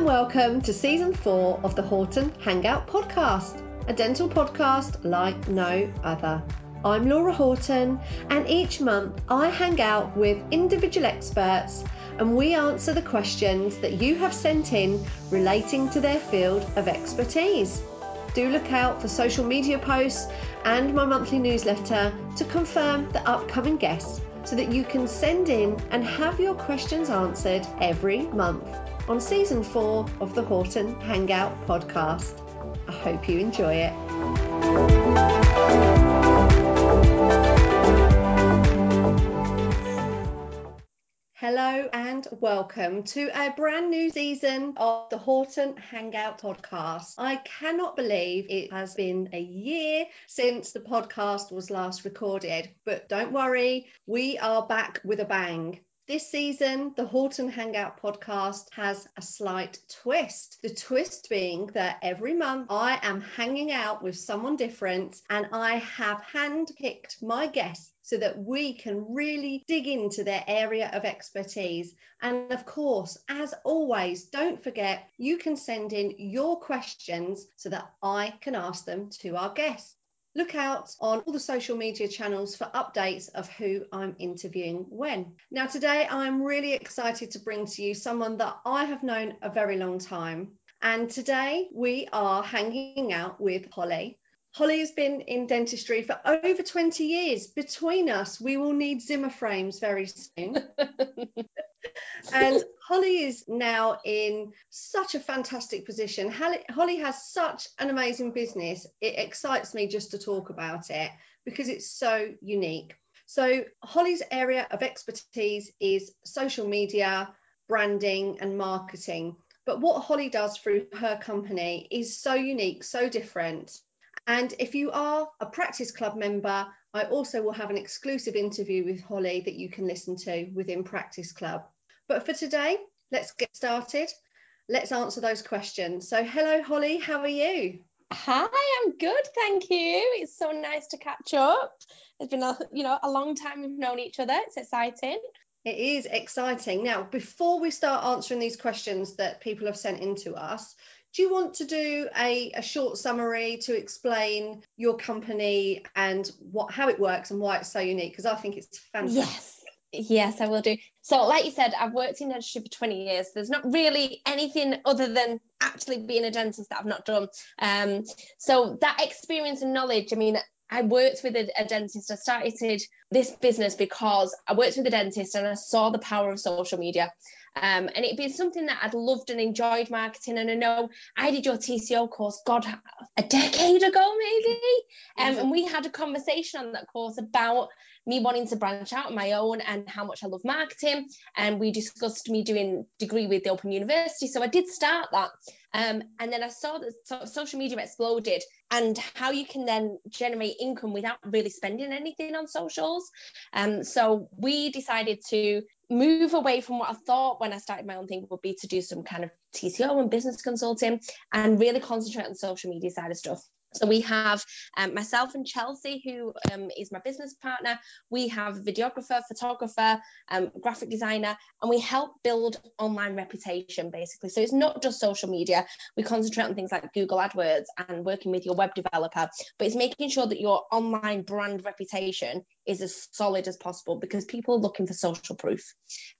and welcome to season four of the Horton Hangout podcast, a dental podcast like no other. I'm Laura Horton, and each month I hang out with individual experts and we answer the questions that you have sent in relating to their field of expertise. Do look out for social media posts and my monthly newsletter to confirm the upcoming guests so that you can send in and have your questions answered every month on season four of the Horton Hangout podcast. I hope you enjoy it. Hello and welcome to a brand new season of the Horton Hangout podcast. I cannot believe it has been a year since the podcast was last recorded, but don't worry, we are back with a bang. This season, the Horton Hangout podcast has a slight twist. The twist being that every month I am hanging out with someone different and I have handpicked my guests so that we can really dig into their area of expertise. And of course, as always, don't forget you can send in your questions so that I can ask them to our guests. Look out on all the social media channels for updates of who I'm interviewing when. Now, today I'm really excited to bring to you someone that I have known a very long time. And today we are hanging out with Holly. Holly has been in dentistry for over 20 years. Between us, we will need Zimmer frames very soon. and Holly is now in such a fantastic position. Holly has such an amazing business. It excites me just to talk about it because it's so unique. So, Holly's area of expertise is social media, branding, and marketing. But what Holly does through her company is so unique, so different. And if you are a practice club member, I also will have an exclusive interview with Holly that you can listen to within Practice Club. But for today, let's get started. Let's answer those questions. So, hello, Holly, how are you? Hi, I'm good, thank you. It's so nice to catch up. It's been a you know a long time we've known each other. It's exciting. It is exciting. Now, before we start answering these questions that people have sent in to us, do you want to do a, a short summary to explain your company and what how it works and why it's so unique? Because I think it's fantastic. Yes. Yes, I will do. So, like you said, I've worked in dentistry for 20 years. There's not really anything other than actually being a dentist that I've not done. Um, so, that experience and knowledge, I mean, I worked with a, a, dentist. I started this business because I worked with a dentist and I saw the power of social media. Um, and it'd been something that I'd loved and enjoyed marketing. And I know I did your TCO course, God, a decade ago, maybe. Um, and we had a conversation on that course about me wanting to branch out on my own and how much I love marketing. And we discussed me doing degree with the Open University. So I did start that. Um, and then I saw that social media exploded and how you can then generate income without really spending anything on socials. Um, so we decided to move away from what I thought when I started my own thing would be to do some kind of TCO and business consulting and really concentrate on social media side of stuff. So we have um, myself and Chelsea, who um, is my business partner. We have videographer, photographer, um, graphic designer, and we help build online reputation basically. So it's not just social media. We concentrate on things like Google AdWords and working with your web developer, but it's making sure that your online brand reputation is as solid as possible because people are looking for social proof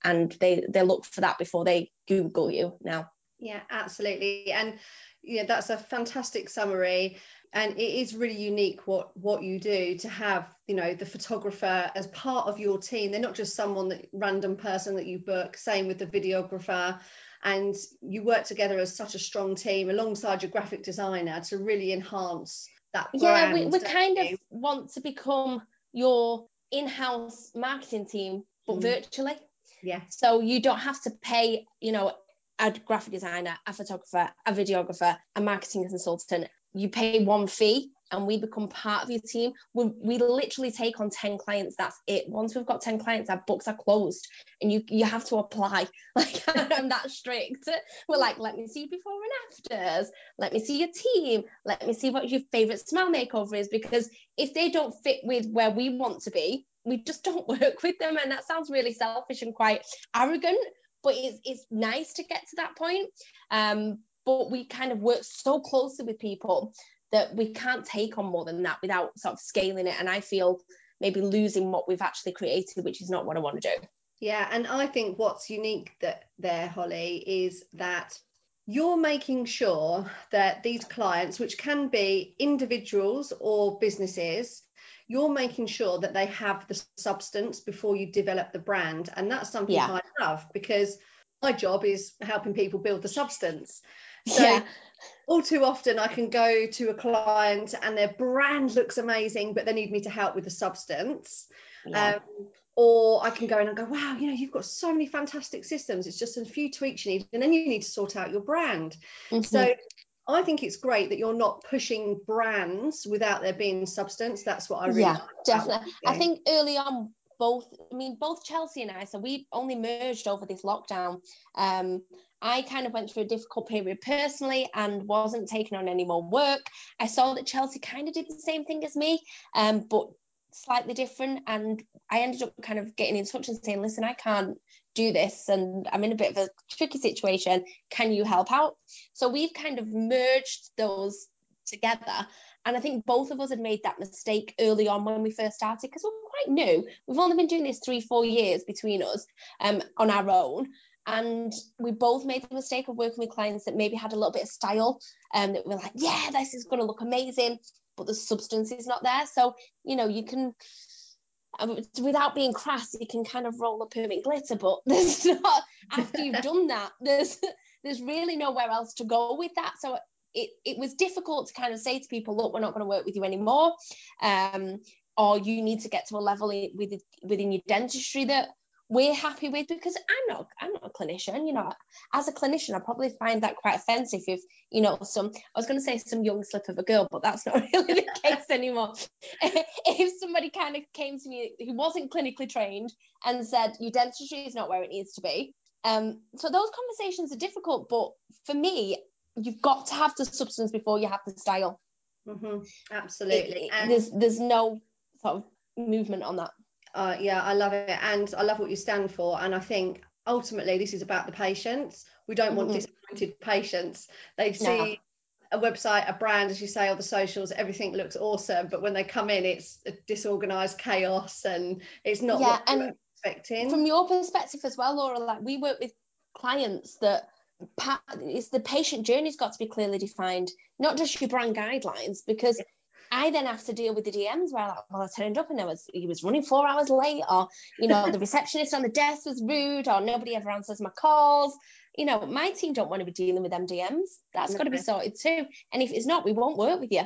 and they, they look for that before they Google you now. Yeah, absolutely. And yeah, that's a fantastic summary and it is really unique what what you do to have you know the photographer as part of your team. They're not just someone that random person that you book. Same with the videographer. And you work together as such a strong team alongside your graphic designer to really enhance that brand, yeah we, we kind you? of want to become your in-house marketing team but mm. virtually. Yeah so you don't have to pay you know a graphic designer, a photographer, a videographer, a marketing consultant, you pay one fee and we become part of your team. We, we literally take on 10 clients. That's it. Once we've got 10 clients, our books are closed and you you have to apply. Like I'm that strict. We're like, let me see before and afters. Let me see your team. Let me see what your favorite smile makeover is. Because if they don't fit with where we want to be, we just don't work with them. And that sounds really selfish and quite arrogant but it's, it's nice to get to that point. Um, but we kind of work so closely with people that we can't take on more than that without sort of scaling it. And I feel maybe losing what we've actually created, which is not what I want to do. Yeah, and I think what's unique that there, Holly, is that you're making sure that these clients, which can be individuals or businesses, you're making sure that they have the substance before you develop the brand. And that's something yeah. I love because my job is helping people build the substance. So yeah. all too often I can go to a client and their brand looks amazing, but they need me to help with the substance. Yeah. Um, or I can go in and go, wow, you know, you've got so many fantastic systems. It's just a few tweaks you need, and then you need to sort out your brand. Mm-hmm. So I think it's great that you're not pushing brands without there being substance. That's what I really yeah, definitely. I think early on, both, I mean, both Chelsea and I, so we only merged over this lockdown. Um, I kind of went through a difficult period personally and wasn't taking on any more work. I saw that Chelsea kind of did the same thing as me, um, but slightly different. And I ended up kind of getting in touch and saying, listen, I can't do this and I'm in a bit of a tricky situation. Can you help out? So we've kind of merged those together. And I think both of us had made that mistake early on when we first started because we're quite new. We've only been doing this three, four years between us um, on our own. And we both made the mistake of working with clients that maybe had a little bit of style and um, that were like, yeah, this is going to look amazing but the substance is not there. So, you know, you can, um, without being crass, you can kind of roll a permit glitter, but there's not, after you've done that, there's, there's really nowhere else to go with that. So it, it was difficult to kind of say to people, look, we're not going to work with you anymore. Um, or you need to get to a level with, within your dentistry that we're happy with because I'm not I'm not a clinician you know. As a clinician I probably find that quite offensive if you know some I was going to say some young slip of a girl but that's not really the case anymore. If somebody kind of came to me who wasn't clinically trained and said your dentistry is not where it needs to be um so those conversations are difficult but for me you've got to have the substance before you have the style. Mm-hmm. absolutely. it, it, there's there's no sort of movement on that uh, yeah, I love it. And I love what you stand for. And I think ultimately this is about the patients. We don't want mm-hmm. disappointed patients. They see no. a website, a brand, as you say, or the socials, everything looks awesome. But when they come in, it's a disorganized chaos and it's not yeah, and expecting. From your perspective as well, Laura, like we work with clients that it's the patient journey's got to be clearly defined, not just your brand guidelines, because I then have to deal with the DMs where, like, well, I turned up and I was he was running four hours late, or you know, the receptionist on the desk was rude, or nobody ever answers my calls. You know, my team don't want to be dealing with them DMs. That's got to be sorted too. And if it's not, we won't work with you.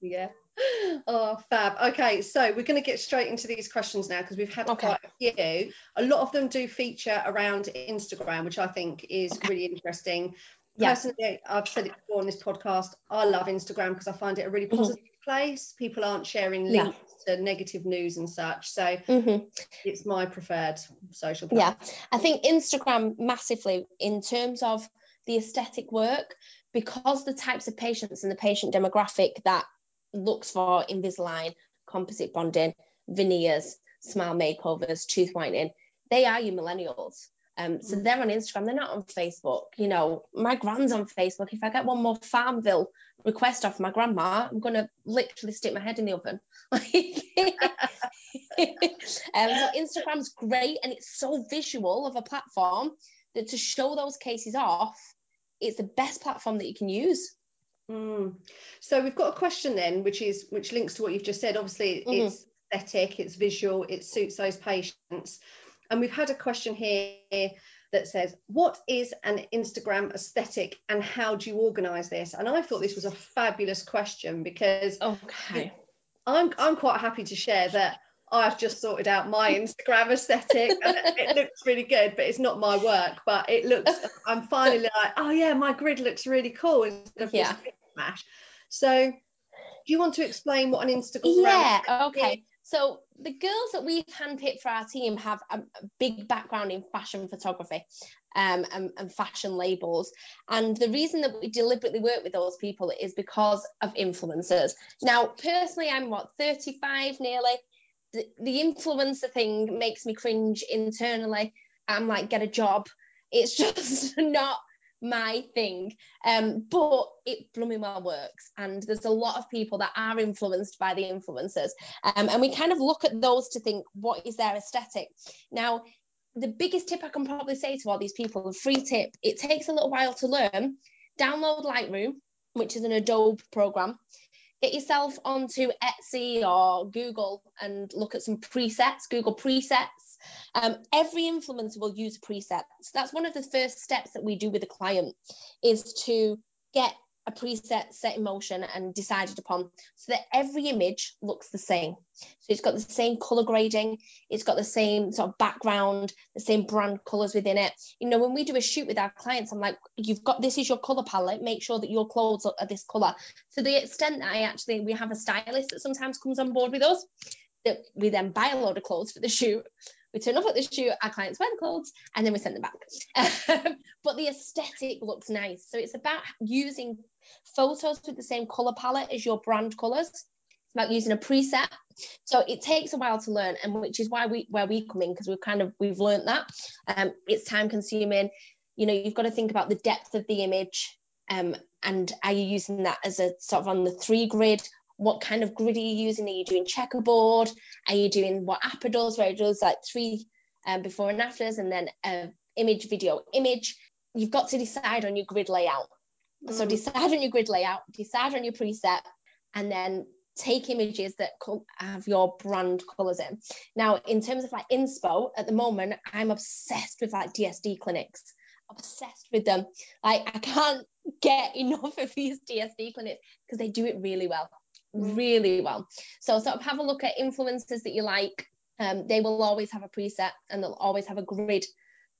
Yeah. Oh, fab. Okay, so we're going to get straight into these questions now because we've had okay. quite a few. A lot of them do feature around Instagram, which I think is okay. really interesting. Personally, I've said it before on this podcast. I love Instagram because I find it a really mm-hmm. positive. Place. People aren't sharing links yeah. to negative news and such. So mm-hmm. it's my preferred social platform. Yeah, I think Instagram massively in terms of the aesthetic work because the types of patients and the patient demographic that looks for Invisalign, composite bonding, veneers, smile makeovers, tooth whitening, they are your millennials. Um, so mm. they're on Instagram, they're not on Facebook. You know, my grand's on Facebook. If I get one more Farmville request off my grandma, I'm gonna literally stick my head in the oven. um, so Instagram's great and it's so visual of a platform that to show those cases off, it's the best platform that you can use. Mm. So we've got a question then, which is which links to what you've just said. Obviously, mm-hmm. it's aesthetic, it's visual, it suits those patients. And we've had a question here that says, What is an Instagram aesthetic and how do you organize this? And I thought this was a fabulous question because okay. I'm, I'm quite happy to share that I've just sorted out my Instagram aesthetic and it looks really good, but it's not my work. But it looks, I'm finally like, oh yeah, my grid looks really cool instead of yeah. smash. So, do you want to explain what an Instagram? Yeah, okay. So the girls that we've handpicked for our team have a, big background in fashion photography um, and, and, fashion labels. And the reason that we deliberately work with those people is because of influencers. Now, personally, I'm what, 35 nearly. The, the influencer thing makes me cringe internally. I'm like, get a job. It's just not my thing. Um, but it blooming well works. And there's a lot of people that are influenced by the influencers. Um, and we kind of look at those to think, what is their aesthetic? Now, the biggest tip I can probably say to all these people, a free tip, it takes a little while to learn. Download Lightroom, which is an Adobe program. Get yourself onto Etsy or Google and look at some presets, Google presets um, every influencer will use a preset. That's one of the first steps that we do with a client is to get a preset set in motion and decided upon so that every image looks the same. So it's got the same color grading, it's got the same sort of background, the same brand colors within it. You know, when we do a shoot with our clients, I'm like, you've got this is your color palette, make sure that your clothes are this color. To the extent that I actually, we have a stylist that sometimes comes on board with us that we then buy a load of clothes for the shoot we turn up at the shoot, our clients wear the clothes, and then we send them back. but the aesthetic looks nice. So it's about using photos with the same color palette as your brand colors. It's about using a preset. So it takes a while to learn, and which is why we where we come in because we've kind of we've learned that. Um, it's time consuming. You know, you've got to think about the depth of the image. Um, and are you using that as a sort of on the three grid what kind of grid are you using? Are you doing checkerboard? Are you doing what Appa does, where it does like three um, before and afters, and then uh, image, video, image? You've got to decide on your grid layout. Mm. So decide on your grid layout, decide on your preset, and then take images that have your brand colors in. Now, in terms of like inspo, at the moment, I'm obsessed with like DSD clinics. Obsessed with them. Like I can't get enough of these DSD clinics because they do it really well really well. So sort of have a look at influencers that you like. Um, they will always have a preset and they'll always have a grid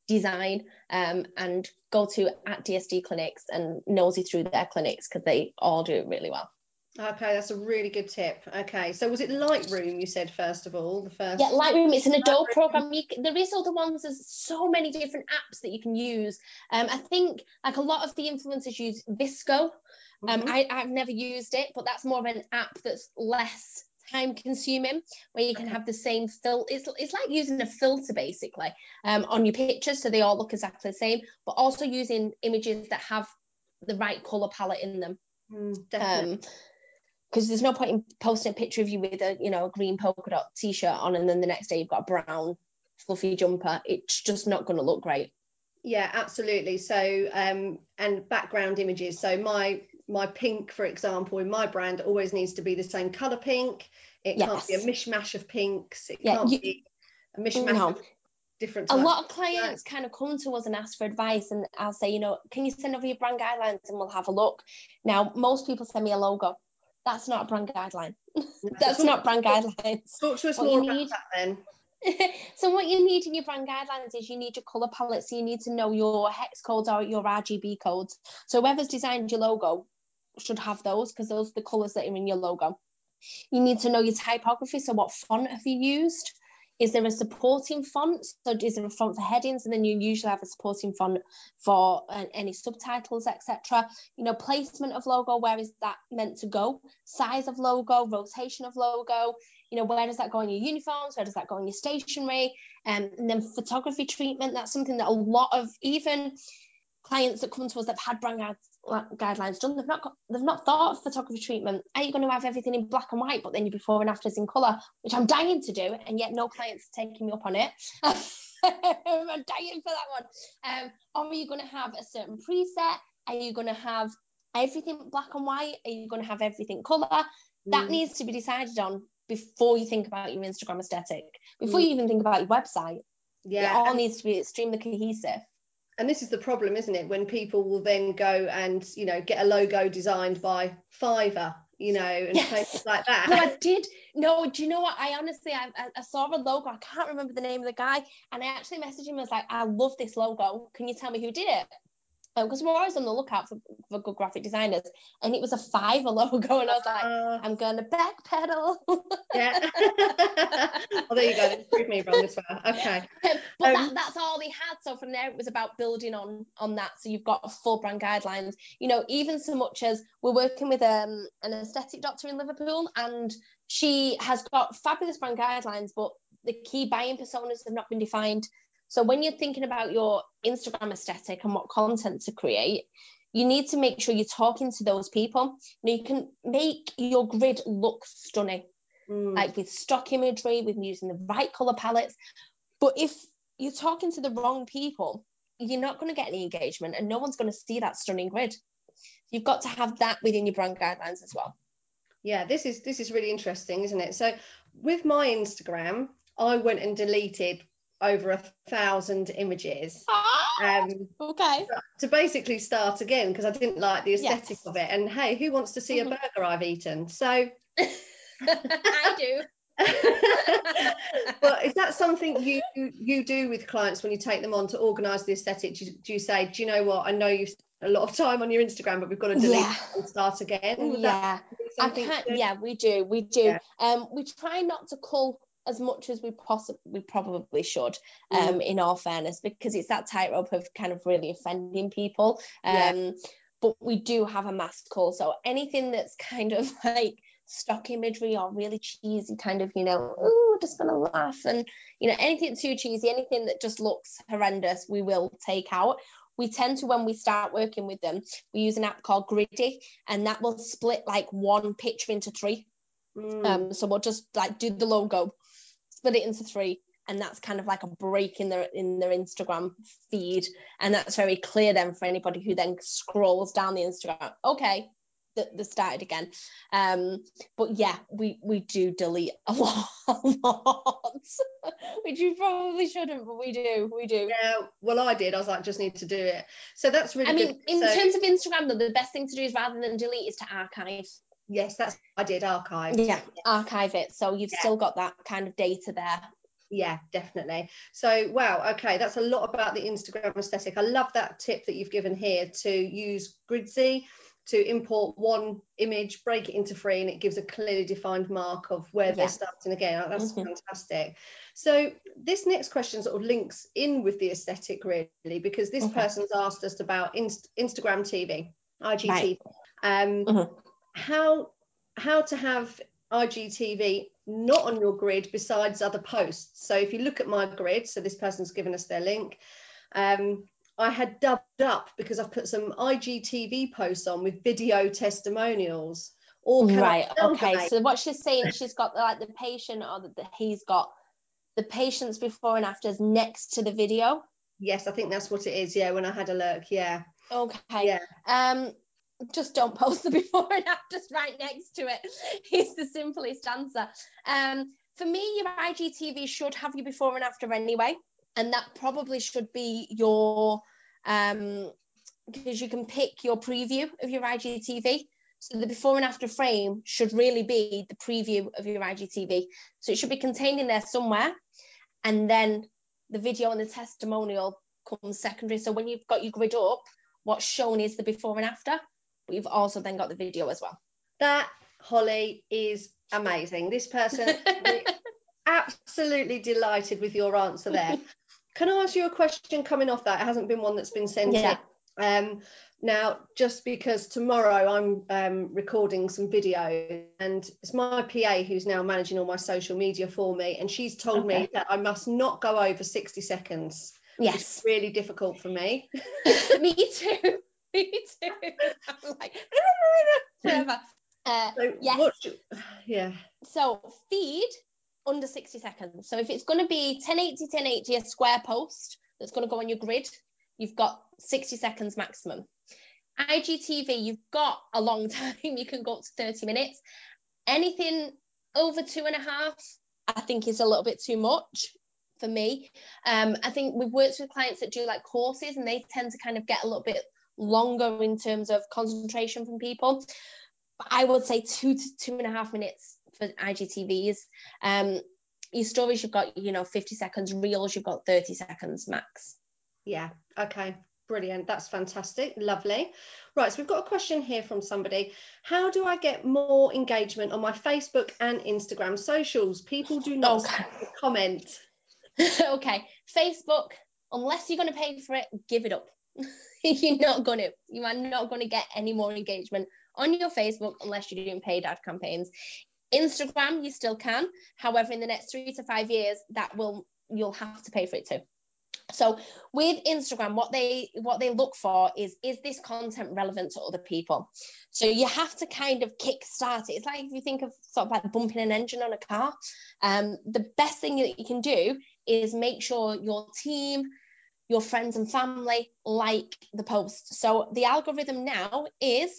design um, and go to at DSD clinics and nosy through their clinics because they all do it really well. Okay, that's a really good tip. Okay, so was it Lightroom you said first of all? The first yeah, Lightroom. It's an Adobe program. You, there is other ones. There's so many different apps that you can use. Um, I think like a lot of the influencers use VSCO. um, mm-hmm. I, I've never used it, but that's more of an app that's less time consuming where you can have the same filter it's, it's like using a filter basically um, on your pictures so they all look exactly the same but also using images that have the right color palette in them mm, um because there's no point in posting a picture of you with a you know a green polka dot t-shirt on and then the next day you've got a brown fluffy jumper it's just not going to look great yeah absolutely so um and background images so my my pink, for example, in my brand always needs to be the same color pink. It yes. can't be a mishmash of pinks. It yeah, can't you, be a mishmash no. of different. Types. A lot of clients kind of come to us and ask for advice, and I'll say, you know, can you send over your brand guidelines and we'll have a look. Now, most people send me a logo. That's not a brand guideline. That's not brand guidelines. Talk to us what more about need, that then. so what you need in your brand guidelines is you need your color palette so you need to know your hex codes or your rgb codes so whoever's designed your logo should have those because those are the colors that are in your logo. You need to know your typography. So, what font have you used? Is there a supporting font? So, is there a font for headings? And then you usually have a supporting font for uh, any subtitles, etc. You know, placement of logo. Where is that meant to go? Size of logo, rotation of logo. You know, where does that go in your uniforms? Where does that go in your stationery? Um, and then photography treatment. That's something that a lot of even clients that come to us that have had brand guidelines done. They've not got, they've not thought of photography treatment. Are you going to have everything in black and white, but then your before and afters in colour, which I'm dying to do, and yet no clients are taking me up on it. I'm dying for that one. Um, or are you going to have a certain preset? Are you going to have everything black and white? Are you going to have everything colour? That mm. needs to be decided on before you think about your Instagram aesthetic, before mm. you even think about your website. Yeah, it all needs to be extremely cohesive and this is the problem isn't it? When people will then go and you know get a logo designed by fiverr you know and yes. places like that. No i did. No do you know what? I honestly I, I saw a logo. I can't remember the name of the guy. And i actually messaged him. I was like i love this logo. Can you tell me who did it because um, we're always on the lookout for, for good graphic designers. And it was a five logo and I was like uh, I'm gonna backpedal. Yeah. Well there you go. Prove me wrong as well. Okay. But um, that, that's all they had. So from there it was about building on on that. So you've got full brand guidelines. You know even so much as we're working with um, an aesthetic doctor in Liverpool and she has got fabulous brand guidelines but the key buying personas have not been defined So when you're thinking about your Instagram aesthetic and what content to create, you need to make sure you're talking to those people. You, know, you can make your grid look stunning, mm. like with stock imagery, with using the right color palettes. But if you're talking to the wrong people, you're not going to get any engagement and no one's going to see that stunning grid. You've got to have that within your brand guidelines as well. Yeah, this is this is really interesting, isn't it? So with my Instagram, I went and deleted over a thousand images. Ah, um, okay. To basically start again because I didn't like the aesthetic yes. of it. And hey, who wants to see mm-hmm. a burger I've eaten? So I do. but is that something you you do with clients when you take them on to organise the aesthetic? Do you, do you, say, do you know what? I know you've a lot of time on your Instagram, but we've got to delete yeah. and start again. Would yeah, I can't. Yeah, we do. We do. Yeah. Um, we try not to cull as much as we possibly we probably should um mm. in all fairness because it's that tightrope of kind of really offending people um yeah. but we do have a mask call so anything that's kind of like stock imagery or really cheesy kind of you know oh just gonna laugh and you know anything too cheesy anything that just looks horrendous we will take out we tend to when we start working with them we use an app called griddy and that will split like one picture into three mm. um so we'll just like do the logo split it into three and that's kind of like a break in their in their Instagram feed. And that's very clear then for anybody who then scrolls down the Instagram. Okay the started again. Um but yeah we we do delete a lot, a lot which you probably shouldn't but we do we do. Yeah well I did. I was like just need to do it. So that's really I mean in so, terms of Instagram though the best thing to do is rather than delete is to archive yes that's I did archive yeah, archive it so you've yeah. still got that kind of data there yeah definitely so wow okay that's a lot about the instagram aesthetic i love that tip that you've given here to use Gridzy to import one image, break it into three, and it gives a clearly defined mark of where yeah. they're starting again. That's mm-hmm. fantastic. So this next question sort of links in with the aesthetic really, because this mm-hmm. person's asked us about Inst- Instagram TV, IGTV. Right. Um, mm-hmm. How how to have IGTV not on your grid besides other posts. So if you look at my grid, so this person's given us their link. Um, I had dubbed up because I've put some IGTV posts on with video testimonials. Or right, okay. So what she's saying, she's got like the patient or the, he's got the patients before and afters next to the video. Yes, I think that's what it is. Yeah, when I had a look, yeah. Okay. Yeah. Um, just don't post the before and afters right next to it. It's the simplest answer. Um, for me, your IGTV should have you before and after anyway and that probably should be your um because you can pick your preview of your IGTV. So the before and after frame should really be the preview of your IGTV. So it should be contained in there somewhere. And then the video and the testimonial comes secondary. So when you've got your grid up, what's shown is the before and after, you've also then got the video as well. That, Holly, is amazing. This person absolutely delighted with your answer there. Can I ask you a question coming off that? It hasn't been one that's been sent yeah. in. Um, now, just because tomorrow I'm um, recording some video and it's my PA who's now managing all my social media for me, and she's told okay. me that I must not go over 60 seconds. Yes. Really difficult for me. me too. Me too. I'm like, forever. Uh, so yes. yeah. So feed under 60 seconds. So if it's going to be 1080, 1080, a square post that's going to go on your grid, you've got 60 seconds maximum. IGTV, you've got a long time. You can go up to 30 minutes. Anything over two and a half, I think is a little bit too much for me. Um, I think we've worked with clients that do like courses and they tend to kind of get a little bit longer in terms of concentration from people. But I would say two to two and a half minutes for IGTVs. Um, your stories, you've got, you know, 50 seconds, reels, you've got 30 seconds max. Yeah, okay, brilliant. That's fantastic, lovely. Right, so we've got a question here from somebody. How do I get more engagement on my Facebook and Instagram socials? People do not okay. comment. okay, Facebook, unless you're going to pay for it, give it up. you're not going to. You are not going to get any more engagement on your Facebook unless you're doing paid ad campaigns. Instagram, you still can. However, in the next three to five years, that will you'll have to pay for it too. So with Instagram, what they what they look for is is this content relevant to other people? So you have to kind of kick start it. It's like if you think of sort of like bumping an engine on a car. Um, the best thing that you can do is make sure your team, your friends and family like the post. So the algorithm now is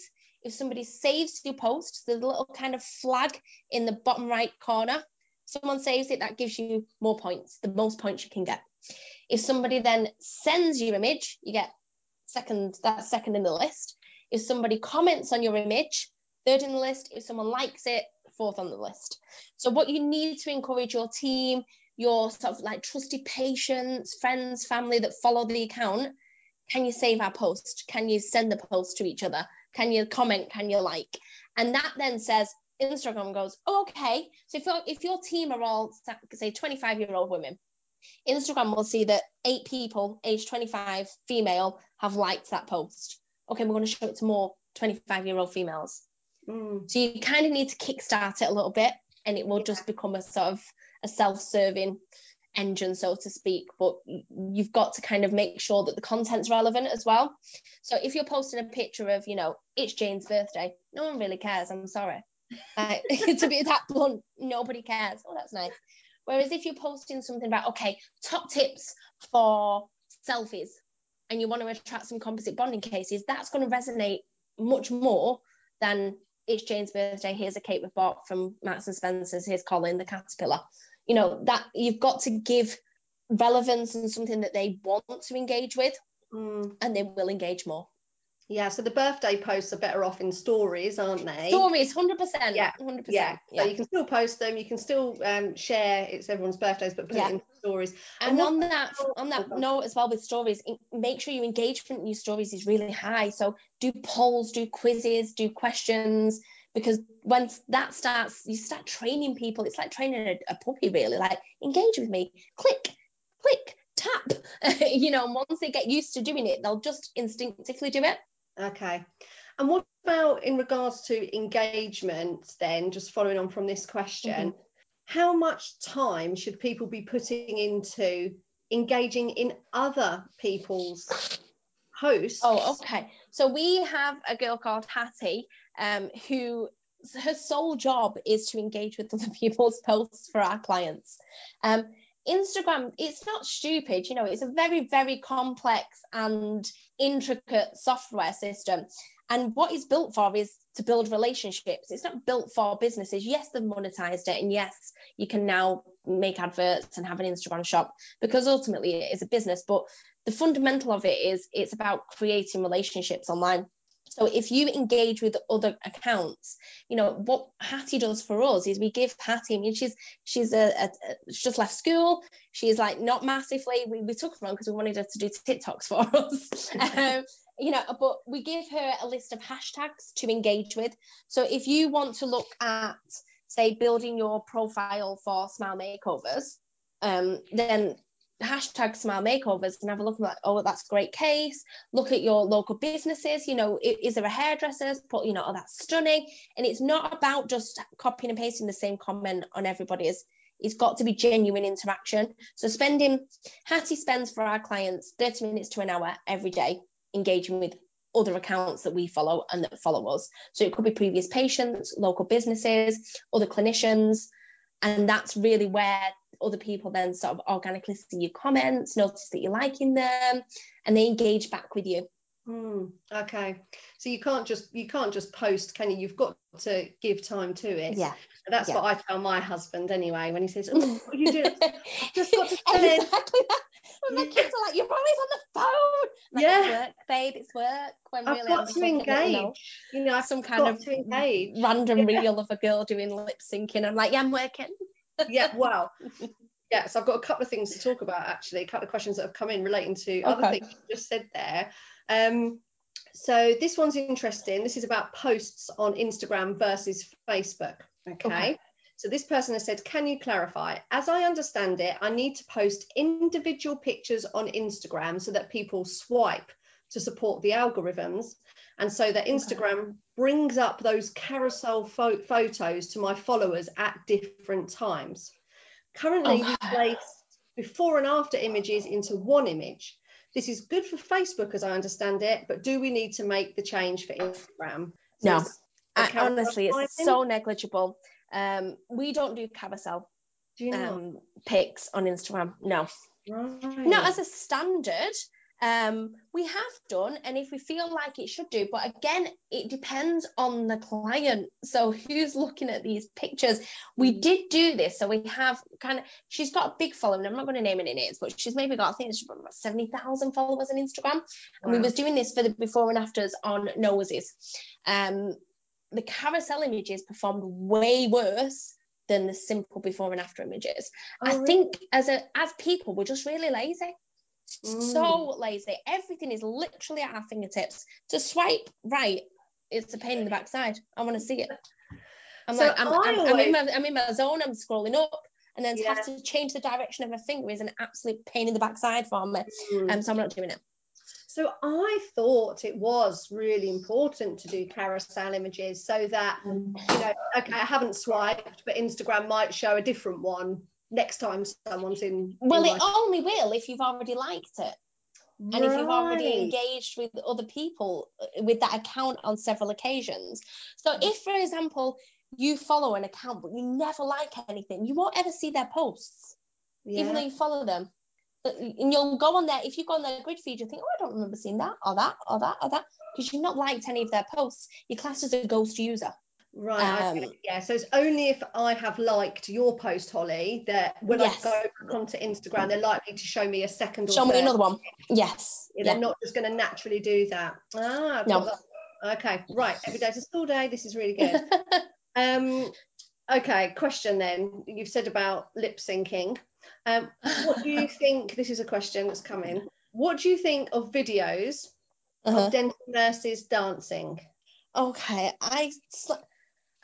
if somebody saves your post, there's a little kind of flag in the bottom right corner. Someone saves it, that gives you more points, the most points you can get. If somebody then sends your image, you get second, that's second in the list. If somebody comments on your image, third in the list. If someone likes it, fourth on the list. So what you need to encourage your team, your sort of like trusted patients, friends, family that follow the account, can you save our post? Can you send the post to each other? Can you comment? Can you like? And that then says Instagram goes, oh, okay. So if, if your team are all say 25 year old women, Instagram will see that eight people age 25 female have liked that post. Okay, we're going to show it to more 25 year old females. Mm. So you kind of need to kickstart it a little bit and it will yeah. just become a sort of a self-serving engine so to speak but you've got to kind of make sure that the content's relevant as well so if you're posting a picture of you know it's jane's birthday no one really cares i'm sorry uh, to be that blunt nobody cares oh that's nice whereas if you're posting something about okay top tips for selfies and you want to attract some composite bonding cases that's going to resonate much more than it's Jane's birthday. Here's a cake we bought from Marks and Spencer's. Here's Colin the caterpillar you know that you've got to give relevance and something that they want to engage with mm. and they will engage more yeah, so the birthday posts are better off in stories, aren't they? Stories, hundred percent. Yeah, hundred percent. Yeah, so you can still post them. You can still um, share. It's everyone's birthdays, but put yeah. it in stories. And, and on that, on that oh, note as well with stories, make sure your engagement in your stories is really high. So do polls, do quizzes, do questions, because once that starts you start training people it's like training a, a puppy really like engage with me click click tap you know and once they get used to doing it they'll just instinctively do it. Okay. And what about in regards to engagement then just following on from this question mm-hmm. how much time should people be putting into engaging in other people's posts oh okay. So we have a girl called hattie um, who her sole job is to engage with other people's posts for our clients. Um, Instagram, it's not stupid, you know, it's a very, very complex and intricate software system. And what it's built for is to build relationships. It's not built for businesses. Yes, they've monetized it. And yes, you can now make adverts and have an Instagram shop because ultimately it is a business. But the fundamental of it is it's about creating relationships online. So if you engage with other accounts, you know what Hattie does for us is we give Hattie. I mean, she's she's a, a, a she's just left school. She's like not massively. We, we took her on because we wanted her to do TikToks for us. um, you know, but we give her a list of hashtags to engage with. So if you want to look at say building your profile for smile makeovers, um, then hashtag smile makeovers and have a look like oh that's a great case. Look at your local businesses you know is, there a hairdresser put you know oh that's stunning. And it's not about just copying and pasting the same comment on everybody's it's got to be genuine interaction. So spending hattie spends for our clients 30 minutes to an hour every day engaging with other accounts that we follow and that follow us. So it could be previous patients local businesses other clinicians and that's really where other people then sort of organically see your comments, notice that you're liking them, and they engage back with you. Mm, okay, so you can't just you can't just post, can you? You've got to give time to it. Yeah, that's yeah. what I tell my husband anyway when he says, "Oh, what are you doing?" just got to. Exactly that. When my kids are like, "You're always on the phone." Like, yeah, work, babe. It's work. When I've really got I'm to engage. you know, you know some kind of random yeah. reel of a girl doing lip syncing. I'm like, "Yeah, I'm working." Yeah, wow. yeah, so I've got a couple of things to talk about actually, a couple of questions that have come in relating to okay. other things you just said there. Um, so this one's interesting. This is about posts on Instagram versus Facebook. Okay? okay. So this person has said, Can you clarify? As I understand it, I need to post individual pictures on Instagram so that people swipe to support the algorithms. And so that Instagram brings up those carousel fo- photos to my followers at different times. Currently, oh. we place before and after images into one image. This is good for Facebook, as I understand it, but do we need to make the change for Instagram? So no, I, honestly, it's so negligible. Um, we don't do carousel do you um, pics on Instagram. No, right. not as a standard. Um, we have done, and if we feel like it should do, but again, it depends on the client. So, who's looking at these pictures? We mm. did do this, so we have kind of. She's got a big following. I'm not going to name any names, but she's maybe got I think it's about seventy thousand followers on Instagram, wow. and we was doing this for the before and afters on noses. Um, the carousel images performed way worse than the simple before and after images. Oh, I really? think as a as people, we're just really lazy. Mm. So lazy. Everything is literally at our fingertips. To swipe right, it's a pain in the backside. I want to see it. I'm so like, I'm, I'm. I'm, in my, I'm in my zone. I'm scrolling up, and then to yeah. have to change the direction of a finger is an absolute pain in the backside for me. Mm. Um, so I'm not doing it. So I thought it was really important to do carousel images so that, you know, okay, I haven't swiped, but Instagram might show a different one next time someone's in. Well, in it my... only will if you've already liked it. Right. And if you've already engaged with other people uh, with that account on several occasions. So, mm. if, for example, you follow an account but you never like anything, you won't ever see their posts, yeah. even though you follow them and you'll go on there if you go on their grid feed you think oh i don't remember seeing that or that or that or that because you've not liked any of their posts your class as a ghost user right um, yeah so it's only if i have liked your post holly that when yes. i go onto instagram they're likely to show me a second or show me another one yes yeah, they're yeah. not just going to naturally do that ah no. okay right every day's a school day this is really good um okay question then you've said about lip syncing um, what do you think? This is a question that's come in. What do you think of videos uh-huh. of dental nurses dancing? Okay, I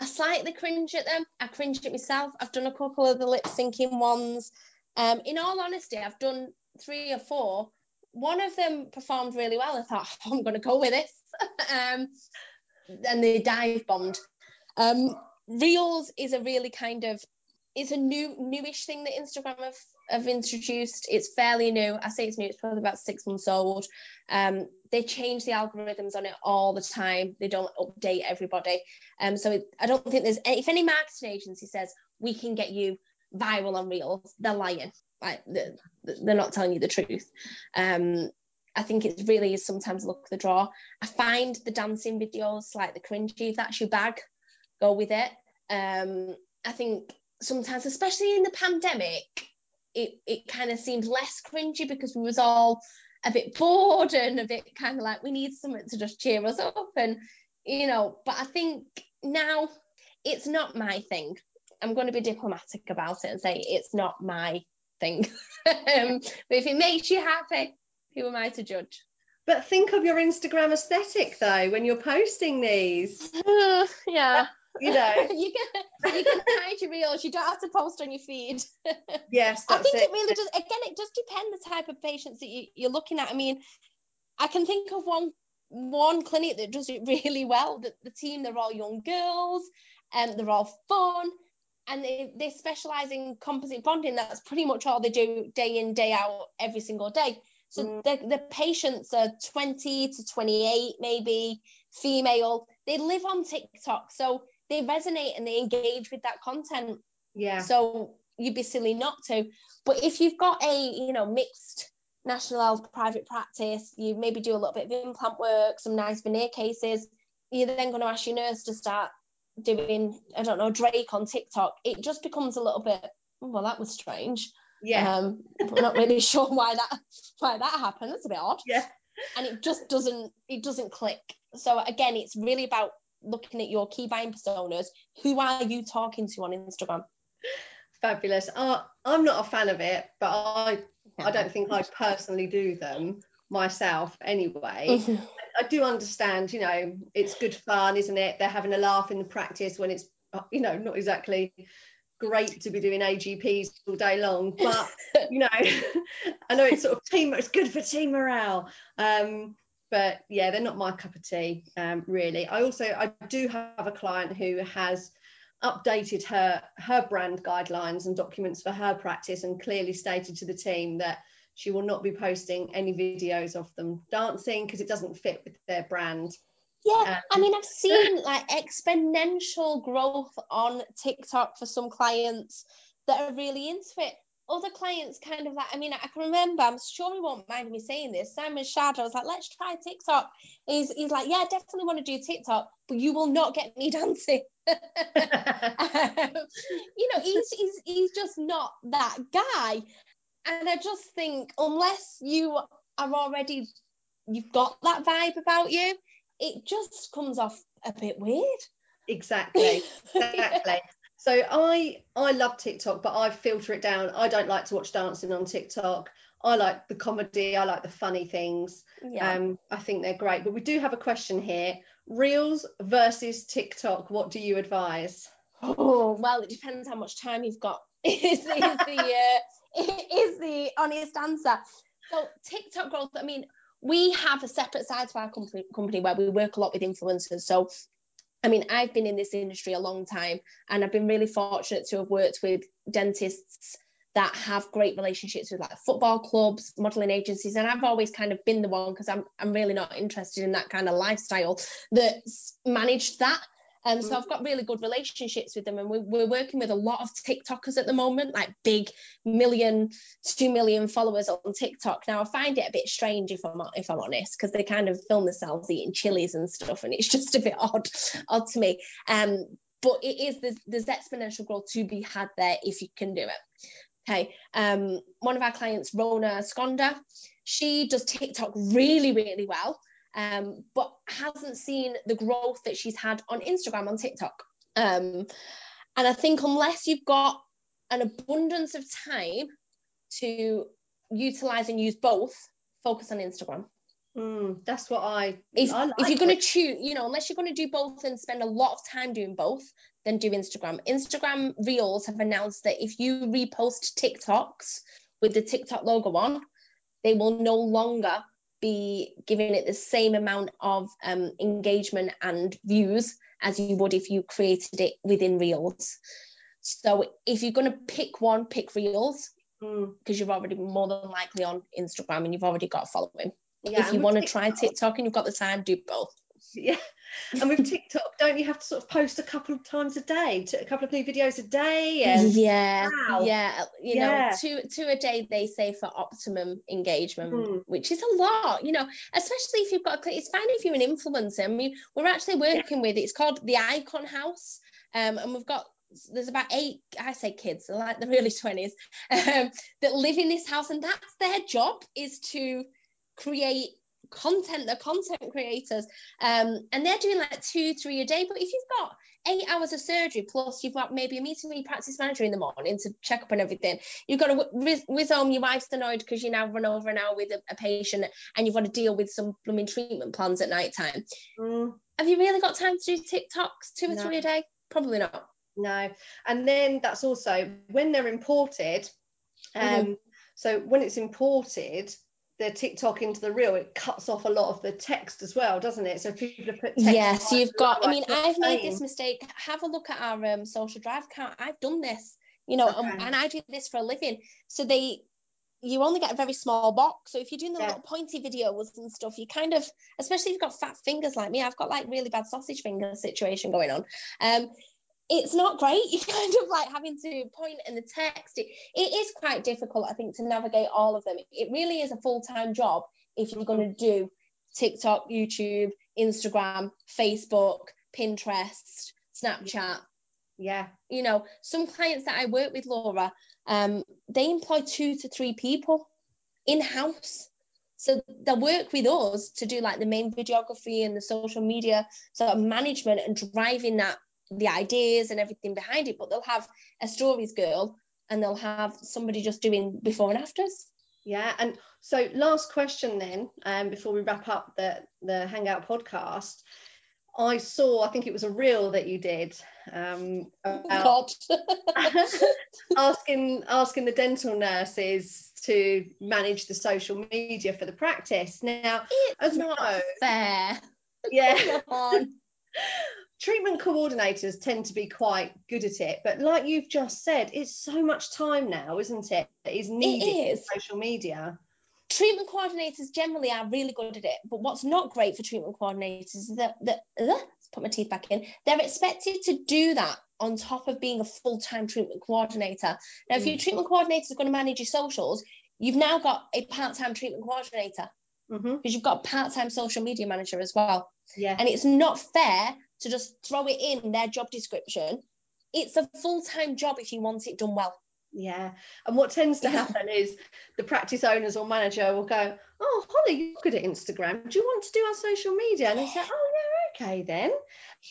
I slightly cringe at them. I cringe at myself. I've done a couple of the lip syncing ones. Um, in all honesty, I've done three or four. One of them performed really well. I thought oh, I'm going to go with this, um, and they dive bombed. Um, Reels is a really kind of it's a new newish thing that Instagram have, have introduced. It's fairly new. I say it's new. It's probably about six months old. Um, they change the algorithms on it all the time. They don't update everybody. Um, so it, I don't think there's any, if any marketing agency says we can get you viral on Reels, they're lying. Like they're, they're not telling you the truth. Um, I think it really is sometimes look the draw. I find the dancing videos slightly cringy. If that's your bag, go with it. Um, I think sometimes, especially in the pandemic, it, it kind of seemed less cringy because we was all a bit bored and a bit kind of like we need something to just cheer us up and you know but i think now it's not my thing. I'm going to be diplomatic about it and say it's not my thing. Um, but if it makes you happy who am i to judge? But think of your instagram aesthetic though when you're posting these. Yeah you know. You can you can hide your reels. You don't have to post on your feed. Yes i think it. it. really does again it does depend the type of patients that you, you're looking at. I mean i can think of one one clinic that does it really well that the team they're all young girls and they're all fun and they, they specialize in composite bonding. That's pretty much all they do day in day out every single day. So mm. the, the patients are 20 to 28 maybe female. They live on tiktok. So they resonate and they engage with that content. Yeah. So you'd be silly not to. But if you've got a, you know, mixed national health private practice, you maybe do a little bit of implant work, some nice veneer cases, you're then going to ask your nurse to start doing, I don't know, Drake on TikTok. It just becomes a little bit, oh, well, that was strange. Yeah. Um, we're not really sure why that why that happened. That's a bit odd. Yeah. And it just doesn't it doesn't click. So again, it's really about looking at your key buying personas, who are you talking to on Instagram? Fabulous. Uh, I'm not a fan of it, but I I don't think I personally do them myself anyway. Mm-hmm. I do understand, you know, it's good fun, isn't it? They're having a laugh in the practice when it's, you know, not exactly great to be doing AGPs all day long, but you know, I know it's sort of team, it's good for team morale. Um, but yeah, they're not my cup of tea, um, really. I also I do have a client who has updated her her brand guidelines and documents for her practice and clearly stated to the team that she will not be posting any videos of them dancing because it doesn't fit with their brand yeah, um, I mean, I've seen like exponential growth on TikTok for some clients that are really into it. Other clients kind of like, I mean, I can remember, I'm sure he won't mind me saying this. Simon Shad, I was like, let's try TikTok. He's, he's like, yeah, I definitely want to do TikTok, but you will not get me dancing. um, you know, he's, he's, he's just not that guy. And I just think, unless you are already, you've got that vibe about you, it just comes off a bit weird. Exactly. Exactly. So I I love TikTok, but I filter it down. I don't like to watch dancing on TikTok. I like the comedy. I like the funny things. Yeah. Um, I think they're great. But we do have a question here: Reels versus TikTok. What do you advise? Oh well, it depends how much time you've got. is, is the uh, is the honest answer. So TikTok growth. I mean, we have a separate side to our company, company where we work a lot with influencers. So, I mean, I've been in this industry a long time and I've been really fortunate to have worked with dentists that have great relationships with like football clubs, modeling agencies, and I've always kind of been the one because I'm I'm really not interested in that kind of lifestyle that's managed that. Um, so mm. I've got really good relationships with them, and we're, we're working with a lot of TikTokers at the moment, like big million, two million followers on TikTok. Now I find it a bit strange if I'm if I'm honest, because they kind of film themselves eating chilies and stuff, and it's just a bit odd, odd to me. Um, but it is there's, there's exponential growth to be had there if you can do it. Okay. Um, one of our clients, Rona Skonda, she does TikTok really, really well um, but hasn't seen the growth that she's had on Instagram, on TikTok. Um, and I think unless you've got an abundance of time to utilize and use both, focus on Instagram. Mm, that's what I. If I like if you're going to choose, you know, unless you're going to do both and spend a lot of time doing both, then do Instagram. Instagram Reels have announced that if you repost TikToks with the TikTok logo on, they will no longer be giving it the same amount of um, engagement and views as you would if you created it within Reels. So if you're going to pick one, pick Reels because mm. you're already more than likely on Instagram and you've already got a following. Yeah, if you want to try TikTok and you've got the time, do both. Yeah. And with TikTok, don't you have to sort of post a couple of times a day, to, a couple of new videos a day? And yeah, wow. yeah, you yeah. know, two two a day they say for optimum engagement, mm. which is a lot, you know, especially if you've got. A, it's fine if you're an influencer. I mean, we're actually working yeah. with it's called the Icon House, um, and we've got there's about eight, I say kids, like the early 20s, um, that live in this house, and that's their job is to create content, they're content creators, um, and they're doing like two, three a day. But if you've got eight hours of surgery plus you've got maybe a meeting with your practice manager in the morning to check up on everything, you've got to whiz, whiz home. Your wife's annoyed because you now run over an hour with a, a, patient, and you've got to deal with some blooming treatment plans at night time. Mm. Have you really got time to do TikToks two or no. three a day? Probably not. No, and then that's also when they're imported. Um, mm-hmm. So when it's imported, the TikTok into the reel, it cuts off a lot of the text as well, doesn't it? So people have put yes, you've got. I mean, I've made this mistake. Have a look at our um, social drive account. I've done this, you know, okay. and, and, I do this for a living. So they, you only get a very small box. So if you're doing the yeah. little pointy videos and stuff, you kind of, especially if you've got fat fingers like me, I've got like really bad sausage finger situation going on. Um, it's not great. You're kind of like having to point in the text. It, it is quite difficult, I think, to navigate all of them. It really is a full time job if you're going to do TikTok, YouTube, Instagram, Facebook, Pinterest, Snapchat. Yeah. You know, some clients that I work with, Laura, um, they employ two to three people in house. So they'll work with us to do like the main videography and the social media sort of management and driving that the ideas and everything behind it, but they'll have a stories girl and they'll have somebody just doing before and afters. Yeah, and so last question then, um, before we wrap up the the Hangout podcast, I saw, I think it was a reel that you did, um, about asking asking the dental nurses to manage the social media for the practice. Now, it's not know, fair. Yeah. treatment coordinators tend to be quite good at it but like you've just said it's so much time now isn't it that is needed it is. social media treatment coordinators generally are really good at it but what's not great for treatment coordinators is that, that uh, let's put my teeth back in they're expected to do that on top of being a full-time treatment coordinator now if your Mm. treatment coordinator is going to manage your socials you've now got a part-time treatment coordinator mm-hmm. because you've got a part-time social media manager as well yeah and it's not fair to just throw it in their job description it's a full-time job if you want it done well Yeah, and what tends to happen is the practice owners or manager will go, "Oh, Holly, you're good at Instagram. Do you want to do our social media?" And they say, "Oh, yeah, okay then."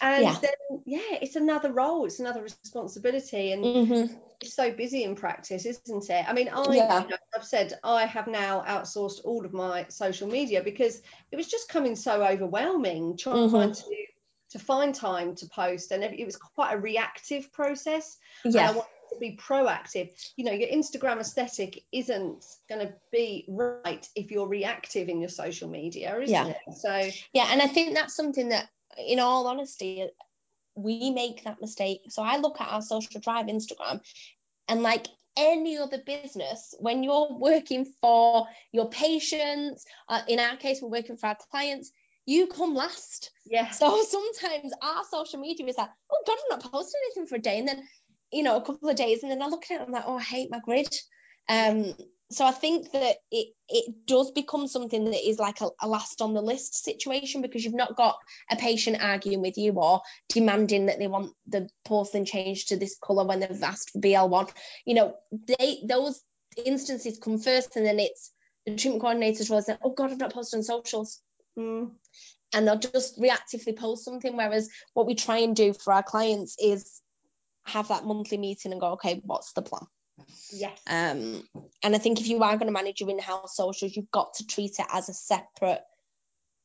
And Yeah. then, yeah, it's another role, it's another responsibility, and Mhm. it's so busy in practice, isn't it? I mean, I, Yeah. you know, I've said I have now outsourced all of my social media because it was just coming so overwhelming trying Mhm. to to find time to post, and it was quite a reactive process and I yeah want to be proactive. You know, your Instagram aesthetic isn't going to be right if you're reactive in your social media, isn't Yeah. it? So, Yeah, and I think that's something that, in all honesty, we make that mistake. So I look at our social drive Instagram, and like any other business, when you're working for your patients, uh, in our case, we're working for our clients, you come last. yeah, So sometimes our social media is like, oh God, I'm not posting anything for a day, and then you know a couple of days, and then I look at it, I'm like, oh, I hate my grid. Um, so I think that it it does become something that is like a, a last on the list situation because you've not got a patient arguing with you or demanding that they want the porcelain changed to this color when they've asked for BL1. You know, they those instances come first, and then it's the treatment coordinators will say, oh God, I've not posted on socials Mm, and they'll just reactively post something. Whereas what we try and do for our clients is have that monthly meeting and go, okay, what's the plan? yes, Um, and I think if you are going to manage your in-house socials, you've got to treat it as a separate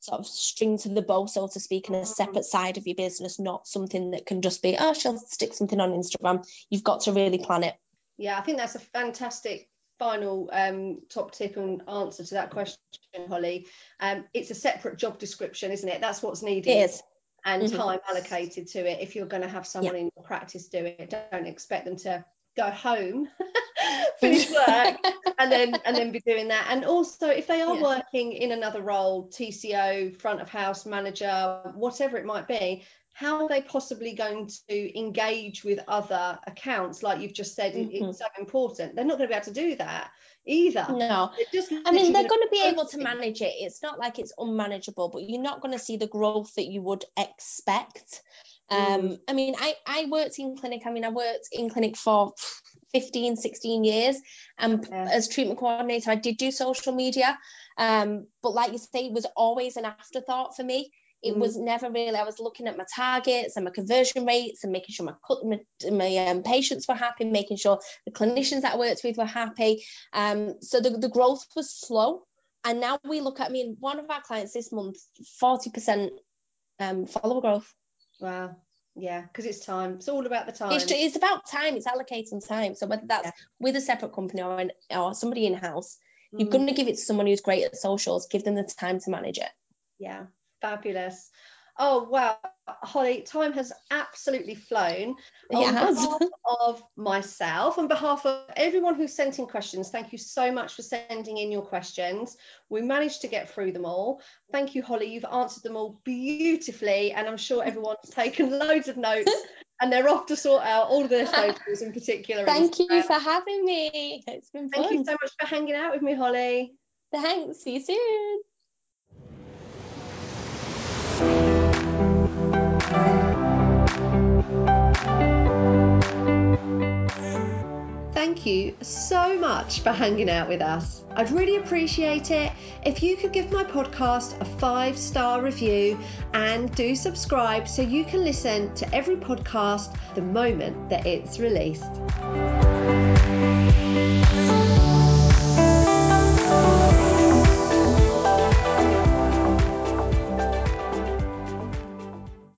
sort of string to the bow, so to speak, and a separate side of your business, not something that can just be, oh, she'll stick something on Instagram. You've got to really plan it. yeah. I think that's a fantastic final um, top tip and answer to that question, Holly. Um, it's a separate job description, isn't it? That's what's needed. It is. and Mhm. time allocated to it. If you're going to have someone in your practice do it, don't expect them to go home, finish work, and then and then be doing that. And also, if they are Yeah. working in another role, TCO, front of house manager, whatever it might be, how are they possibly going to engage with other accounts? Like you've just said, Mhm. it's so important. They're not going to be able to do that either. No, just I mean, they're gonna be able to manage it. It's not like it's unmanageable, but you're not going to see the growth that you would expect. Um, I mean, I, I worked in clinic. I mean, I worked in clinic for 15, 16 years. And Yeah. as treatment coordinator, I did do social media. Um, but like you say, it was always an afterthought for me. It Mm. was never really, I was looking at my targets and my conversion rates and making sure my, my, my um, patients were happy, making sure the clinicians that I worked with were happy. Um, so the, the growth was slow. And now we look at, I mean, one of our clients this month, 40% um, follower growth. Wow. Yeah, because it's time. It's all about the time. It's, it's about time, it's allocating time. So whether that's Yeah. with a separate company or, an, or somebody in house, you're Mm. going to give it to someone who's great at socials, give them the time to manage it. Yeah, fabulous. Oh wow, Holly, time has absolutely flown. It on has. behalf of myself, on behalf of everyone who sent in questions, thank you so much for sending in your questions. We managed to get through them all. Thank you, Holly. You've answered them all beautifully, and I'm sure everyone's taken loads of notes and they're off to sort out all of their socials in particular. Thank you for having me. It's been fun. Thank you so much for hanging out with me, Holly. Thanks. See you soon. Thank you so much for hanging out with us. I'd really appreciate it if you could give my podcast a five star review and do subscribe so you can listen to every podcast the moment that it's released.